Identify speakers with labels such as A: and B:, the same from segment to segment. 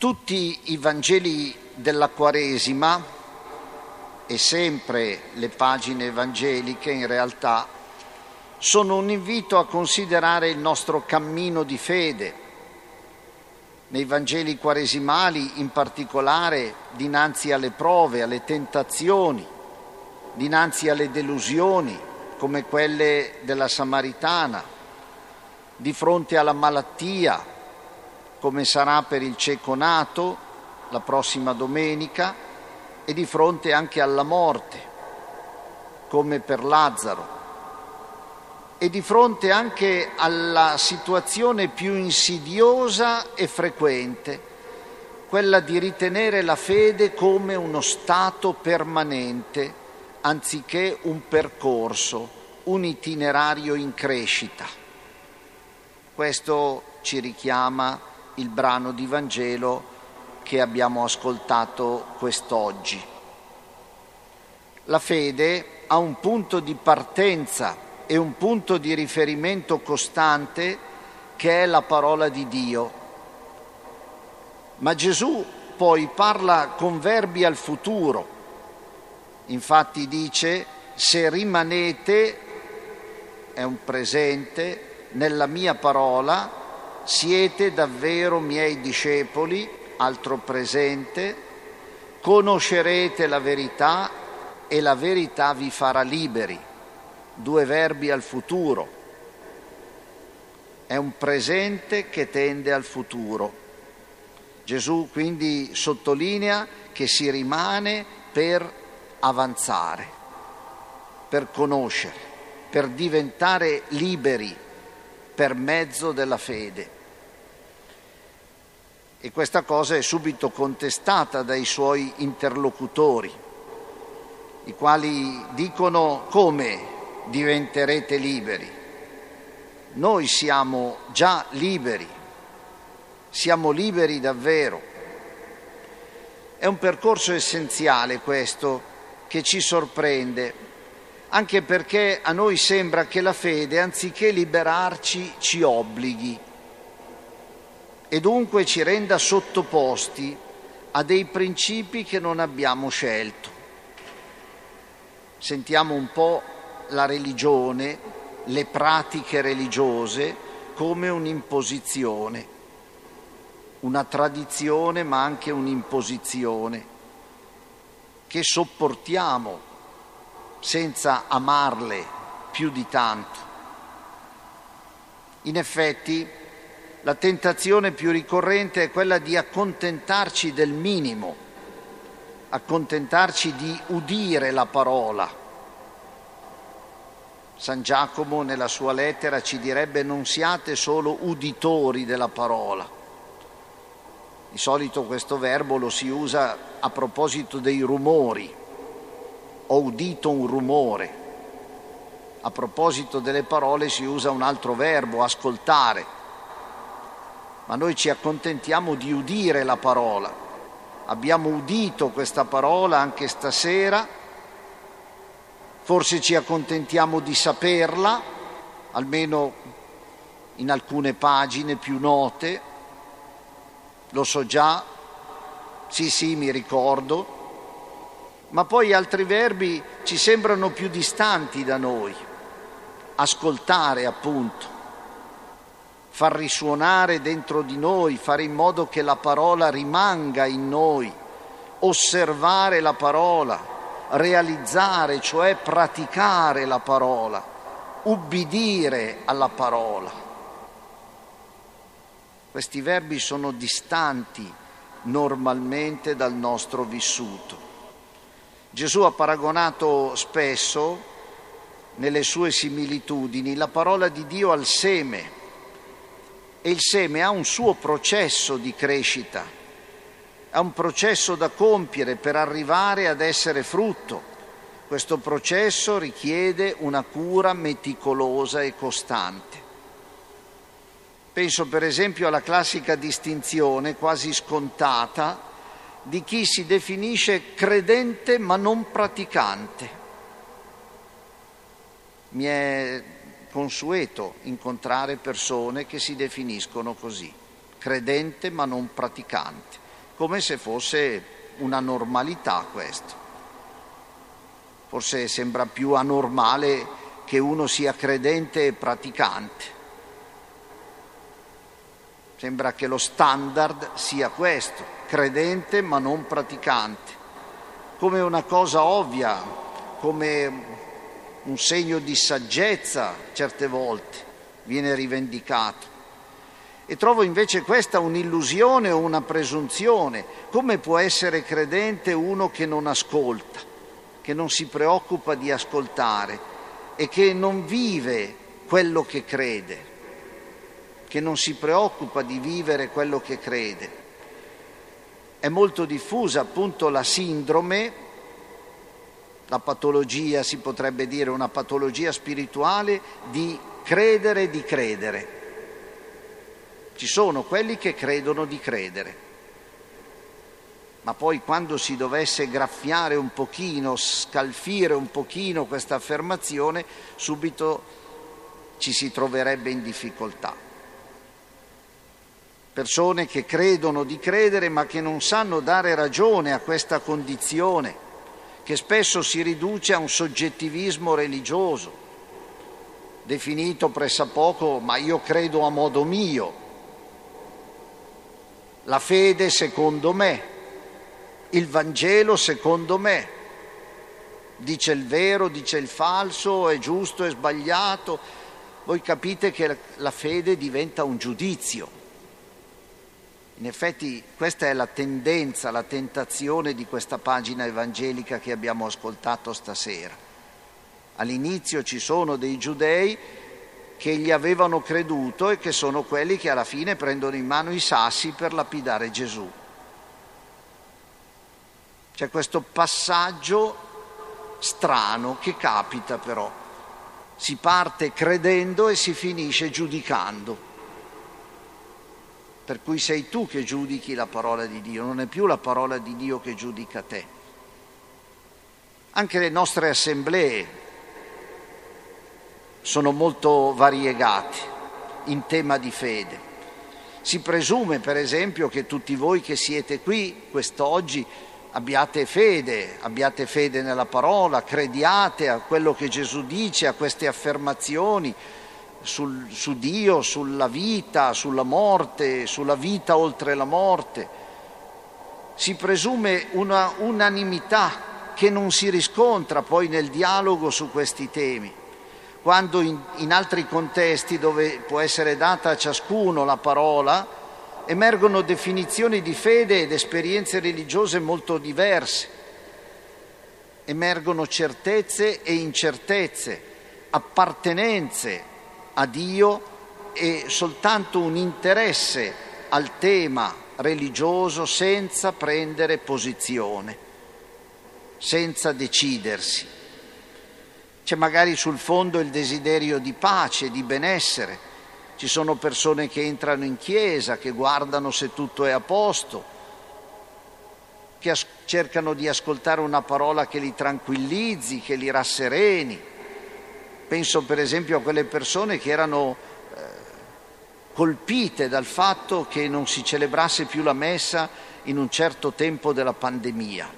A: Tutti i Vangeli della Quaresima e sempre le pagine evangeliche in realtà sono un invito a considerare il nostro cammino di fede. Nei Vangeli quaresimali, in particolare, dinanzi alle prove, alle tentazioni, dinanzi alle delusioni, come quelle della Samaritana, di fronte alla malattia, come sarà per il cieco nato la prossima domenica e di fronte anche alla morte, come per Lazzaro, e di fronte anche alla situazione più insidiosa e frequente, quella di ritenere la fede come uno stato permanente anziché un percorso, un itinerario in crescita. Questo ci richiama il brano di Vangelo che abbiamo ascoltato quest'oggi. La fede ha un punto di partenza e un punto di riferimento costante che è la parola di Dio. Ma Gesù poi parla con verbi al futuro. Infatti dice, se rimanete, è un presente, nella mia parola, siete davvero miei discepoli, altro presente, conoscerete la verità e la verità vi farà liberi. Due verbi al futuro. È un presente che tende al futuro. Gesù quindi sottolinea che si rimane per avanzare, per conoscere, per diventare liberi per mezzo della fede e questa cosa è subito contestata dai suoi interlocutori, i quali dicono come diventerete liberi. Noi siamo già liberi, siamo liberi davvero. È un percorso essenziale questo che ci sorprende, anche perché a noi sembra che la fede, anziché liberarci, ci obblighi e dunque ci renda sottoposti a dei principi che non abbiamo scelto. Sentiamo un po' la religione, le pratiche religiose come un'imposizione, una tradizione ma anche un'imposizione che sopportiamo senza amarle più di tanto. In effetti la tentazione più ricorrente è quella di accontentarci del minimo, accontentarci di udire la parola. San Giacomo nella sua lettera ci direbbe non siate solo uditori della parola. Di solito questo verbo lo si usa a proposito dei rumori. Ho udito un rumore. A proposito delle parole si usa un altro verbo, ascoltare. Ma noi ci accontentiamo di udire la parola. Abbiamo udito questa parola anche stasera, forse ci accontentiamo di saperla, almeno in alcune pagine più note, lo so già, sì sì mi ricordo, ma poi altri verbi ci sembrano più distanti da noi, ascoltare appunto far risuonare dentro di noi, fare in modo che la parola rimanga in noi, osservare la parola, realizzare, cioè praticare la parola, ubbidire alla parola. Questi verbi sono distanti normalmente dal nostro vissuto. Gesù ha paragonato spesso nelle sue similitudini la parola di Dio al seme e il seme ha un suo processo di crescita, ha un processo da compiere per arrivare ad essere frutto. Questo processo richiede una cura meticolosa e costante. Penso per esempio alla classica distinzione quasi scontata di chi si definisce credente ma non praticante. Mi è consueto incontrare persone che si definiscono così, credente ma non praticante. come se fosse una normalità questo. Forse sembra più anormale che uno sia credente e praticante. Sembra che lo standard sia questo, credente ma non praticante, come una cosa ovvia, come un segno di saggezza certe volte viene rivendicato. E trovo invece questa un'illusione o una presunzione. Come può essere credente uno che non ascolta, che non si preoccupa di ascoltare e che non vive quello che crede, che non si preoccupa di vivere quello che crede? È molto diffusa appunto la sindrome, la patologia, si potrebbe dire una patologia spirituale di credere di credere ci sono quelli che credono di credere, ma poi quando si dovesse graffiare un pochino, scalfire un pochino questa affermazione, subito ci si troverebbe in difficoltà. Persone che credono di credere ma che non sanno dare ragione a questa condizione, che spesso si riduce a un soggettivismo religioso, definito pressappoco ma io credo a modo mio, la fede secondo me, il Vangelo secondo me, dice il vero, dice il falso, è giusto, è sbagliato. Voi capite che la fede diventa un giudizio. In effetti questa è la tendenza, la tentazione di questa pagina evangelica che abbiamo ascoltato stasera. All'inizio ci sono dei giudei che gli avevano creduto e che sono quelli che alla fine prendono in mano i sassi per lapidare Gesù. C'è questo passaggio strano che capita però. Si parte credendo e si finisce giudicando. Per cui sei tu che giudichi la parola di Dio, non è più la parola di Dio che giudica te. Anche le nostre assemblee, sono molto variegati in tema di fede. Si presume, per esempio, che tutti voi che siete qui quest'oggi abbiate fede, abbiate fede nella parola, crediate a quello che Gesù dice, a queste affermazioni sul, su Dio, sulla vita, sulla morte, sulla vita oltre la morte. Si presume una unanimità che non si riscontra poi nel dialogo su questi temi quando in, in altri contesti dove può essere data a ciascuno la parola, emergono definizioni di fede ed esperienze religiose molto diverse. Emergono certezze e incertezze, appartenenze a Dio e soltanto un interesse al tema religioso senza prendere posizione, senza decidersi. C'è magari sul fondo il desiderio di pace, di benessere. Ci sono persone che entrano in chiesa, che guardano se tutto è a posto, che cercano di ascoltare una parola che li tranquillizzi, che li rassereni. Penso per esempio a quelle persone che erano eh, colpite dal fatto che non si celebrasse più la messa in un certo tempo della pandemia.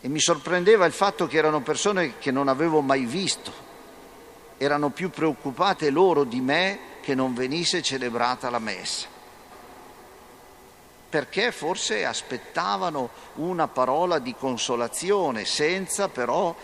A: E mi sorprendeva il fatto che erano persone che non avevo mai visto, erano più preoccupate loro di me che non venisse celebrata la messa, perché forse aspettavano una parola di consolazione senza però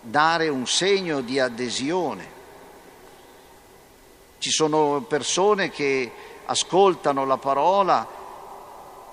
A: dare un segno di adesione. Ci sono persone che ascoltano la parola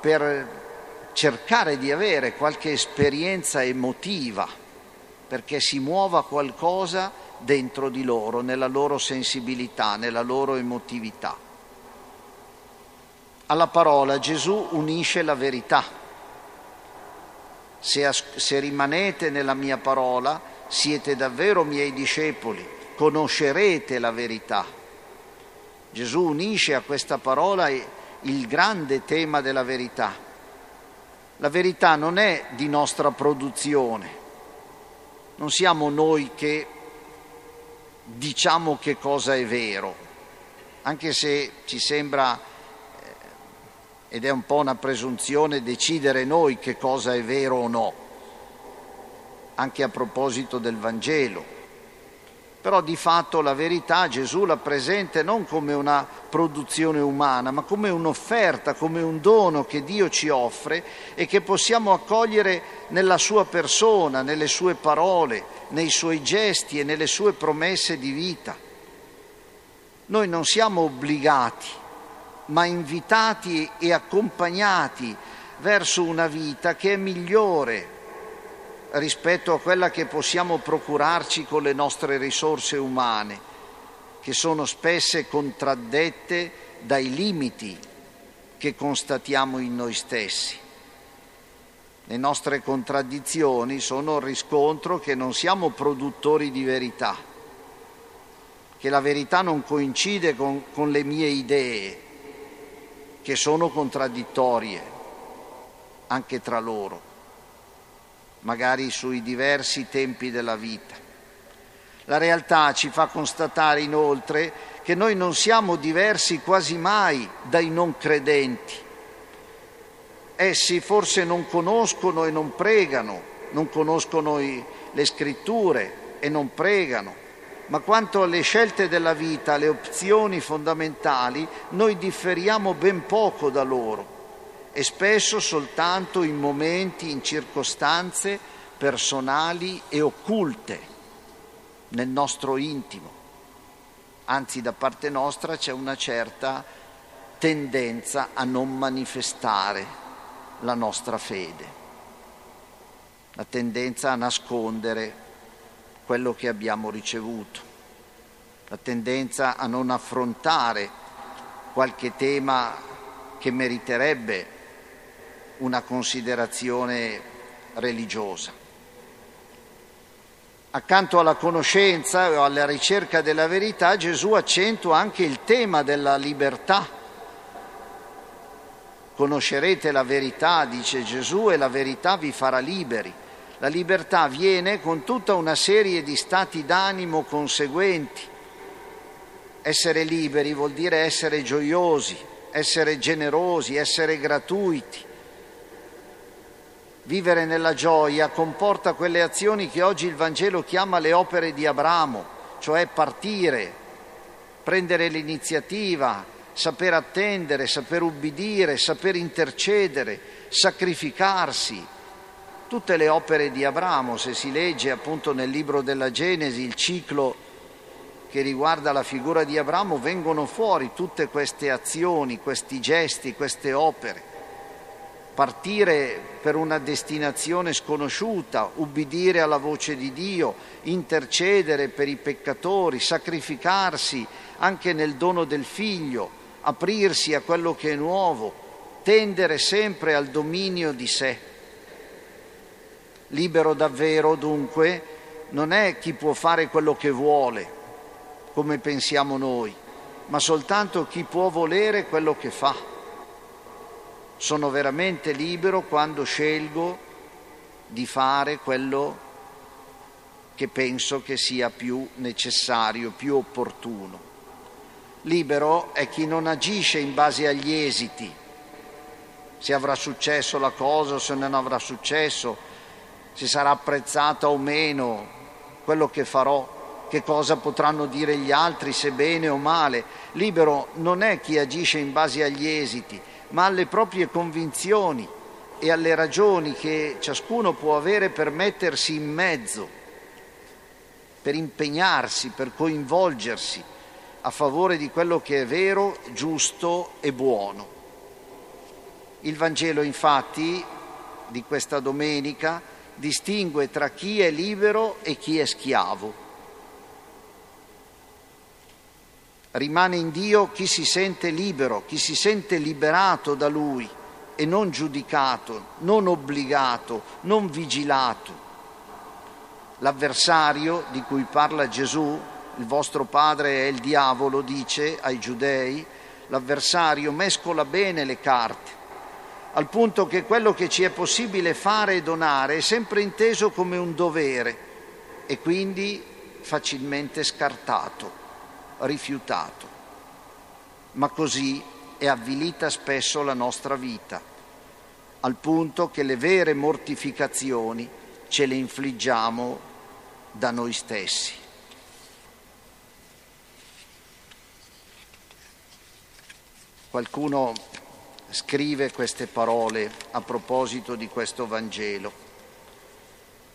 A: per cercare di avere qualche esperienza emotiva perché si muova qualcosa dentro di loro, nella loro sensibilità, nella loro emotività. Alla parola Gesù unisce la verità. Se, as- se rimanete nella mia parola, siete davvero miei discepoli, conoscerete la verità. Gesù unisce a questa parola il grande tema della verità. La verità non è di nostra produzione, non siamo noi che diciamo che cosa è vero, anche se ci sembra eh, ed è un po' una presunzione decidere noi che cosa è vero o no, anche a proposito del Vangelo. Però di fatto la verità Gesù la presenta non come una produzione umana, ma come un'offerta, come un dono che Dio ci offre e che possiamo accogliere nella sua persona, nelle sue parole, nei suoi gesti e nelle sue promesse di vita. Noi non siamo obbligati, ma invitati e accompagnati verso una vita che è migliore rispetto a quella che possiamo procurarci con le nostre risorse umane, che sono spesse contraddette dai limiti che constatiamo in noi stessi. Le nostre contraddizioni sono il riscontro che non siamo produttori di verità, che la verità non coincide con, con le mie idee, che sono contraddittorie anche tra loro magari sui diversi tempi della vita. La realtà ci fa constatare inoltre che noi non siamo diversi quasi mai dai non credenti. Essi forse non conoscono e non pregano, non conoscono le scritture e non pregano, ma quanto alle scelte della vita, alle opzioni fondamentali, noi differiamo ben poco da loro e spesso soltanto in momenti, in circostanze personali e occulte nel nostro intimo. Anzi, da parte nostra c'è una certa tendenza a non manifestare la nostra fede, la tendenza a nascondere quello che abbiamo ricevuto, la tendenza a non affrontare qualche tema che meriterebbe una considerazione religiosa. Accanto alla conoscenza o alla ricerca della verità, Gesù accentua anche il tema della libertà. Conoscerete la verità, dice Gesù, e la verità vi farà liberi. La libertà viene con tutta una serie di stati d'animo conseguenti. Essere liberi vuol dire essere gioiosi, essere generosi, essere gratuiti, Vivere nella gioia comporta quelle azioni che oggi il Vangelo chiama le opere di Abramo, cioè partire, prendere l'iniziativa, saper attendere, saper ubbidire, saper intercedere, sacrificarsi. Tutte le opere di Abramo, se si legge appunto nel libro della Genesi il ciclo che riguarda la figura di Abramo, vengono fuori tutte queste azioni, questi gesti, queste opere partire per una destinazione sconosciuta, ubbidire alla voce di Dio, intercedere per i peccatori, sacrificarsi anche nel dono del figlio, aprirsi a quello che è nuovo, tendere sempre al dominio di sé. Libero davvero, dunque, non è chi può fare quello che vuole, come pensiamo noi, ma soltanto chi può volere quello che fa. Sono veramente libero quando scelgo di fare quello che penso che sia più necessario, più opportuno. Libero è chi non agisce in base agli esiti, se avrà successo la cosa o se non avrà successo, se sarà apprezzata o meno quello che farò, che cosa potranno dire gli altri, se bene o male. Libero non è chi agisce in base agli esiti, ma alle proprie convinzioni e alle ragioni che ciascuno può avere per mettersi in mezzo, per impegnarsi, per coinvolgersi a favore di quello che è vero, giusto e buono. Il Vangelo infatti di questa domenica distingue tra chi è libero e chi è schiavo Rimane in Dio chi si sente libero, chi si sente liberato da Lui e non giudicato, non obbligato, non vigilato. L'avversario di cui parla Gesù, il vostro padre è il diavolo, dice ai giudei, l'avversario mescola bene le carte, al punto che quello che ci è possibile fare e donare è sempre inteso come un dovere e quindi facilmente scartato rifiutato. Ma così e avvilita spesso la nostra vita, al punto che le vere mortificazioni ce le infliggiamo da noi stessi. Qualcuno scrive queste parole a proposito di questo Vangelo.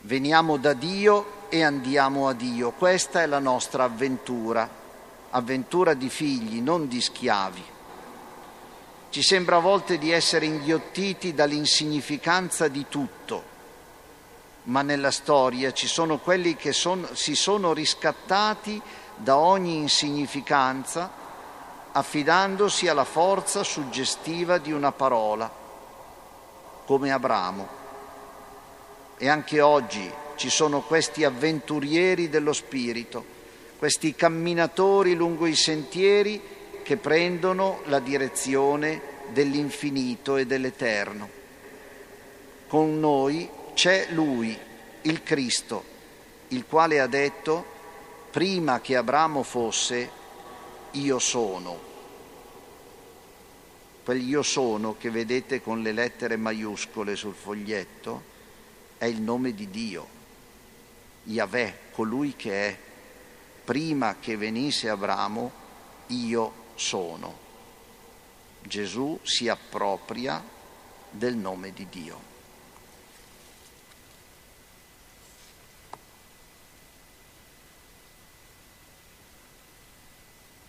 A: Veniamo da Dio e andiamo a Dio. Questa è la nostra avventura, avventura di figli, non di schiavi. Ci sembra a volte di essere inghiottiti dall'insignificanza di tutto, ma nella storia ci sono quelli che son, si sono riscattati da ogni insignificanza affidandosi alla forza suggestiva di una parola, come Abramo. E anche oggi ci sono questi avventurieri dello Spirito, questi camminatori lungo i sentieri che prendono la direzione dell'infinito e dell'eterno. Con noi c'è Lui, il Cristo, il quale ha detto, prima che Abramo fosse, io sono. Quel io sono che vedete con le lettere maiuscole sul foglietto è il nome di Dio, Yahweh, colui che è, prima che venisse Abramo, io sono. Gesù si appropria del nome di Dio.